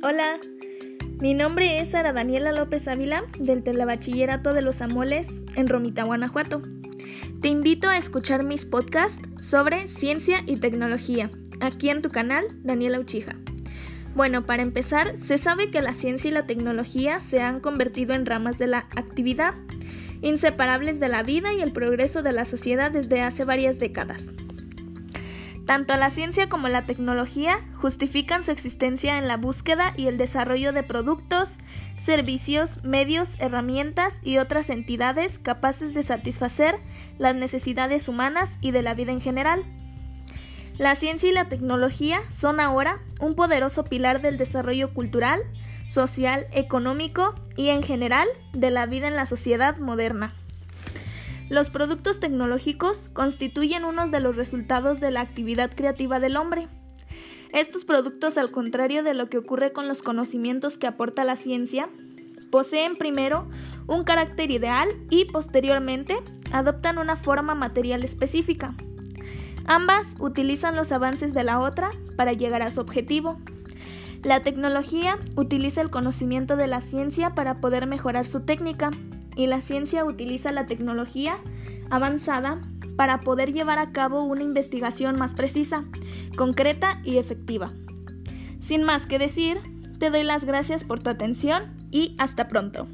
Hola, mi nombre es Sara Daniela López Ávila del Telebachillerato de los Amoles en Romita, Guanajuato. Te invito a escuchar mis podcasts sobre ciencia y tecnología, aquí en tu canal Daniela Uchija. Bueno, para empezar, se sabe que la ciencia y la tecnología se han convertido en ramas de la actividad, inseparables de la vida y el progreso de la sociedad desde hace varias décadas. Tanto la ciencia como la tecnología justifican su existencia en la búsqueda y el desarrollo de productos, servicios, medios, herramientas y otras entidades capaces de satisfacer las necesidades humanas y de la vida en general. La ciencia y la tecnología son ahora un poderoso pilar del desarrollo cultural, social, económico y en general de la vida en la sociedad moderna. Los productos tecnológicos constituyen uno de los resultados de la actividad creativa del hombre. Estos productos, al contrario de lo que ocurre con los conocimientos que aporta la ciencia, poseen primero un carácter ideal y posteriormente adoptan una forma material específica. Ambas utilizan los avances de la otra para llegar a su objetivo. La tecnología utiliza el conocimiento de la ciencia para poder mejorar su técnica, y la ciencia utiliza la tecnología avanzada para poder llevar a cabo una investigación más precisa, concreta y efectiva. Sin más que decir, te doy las gracias por tu atención y hasta pronto.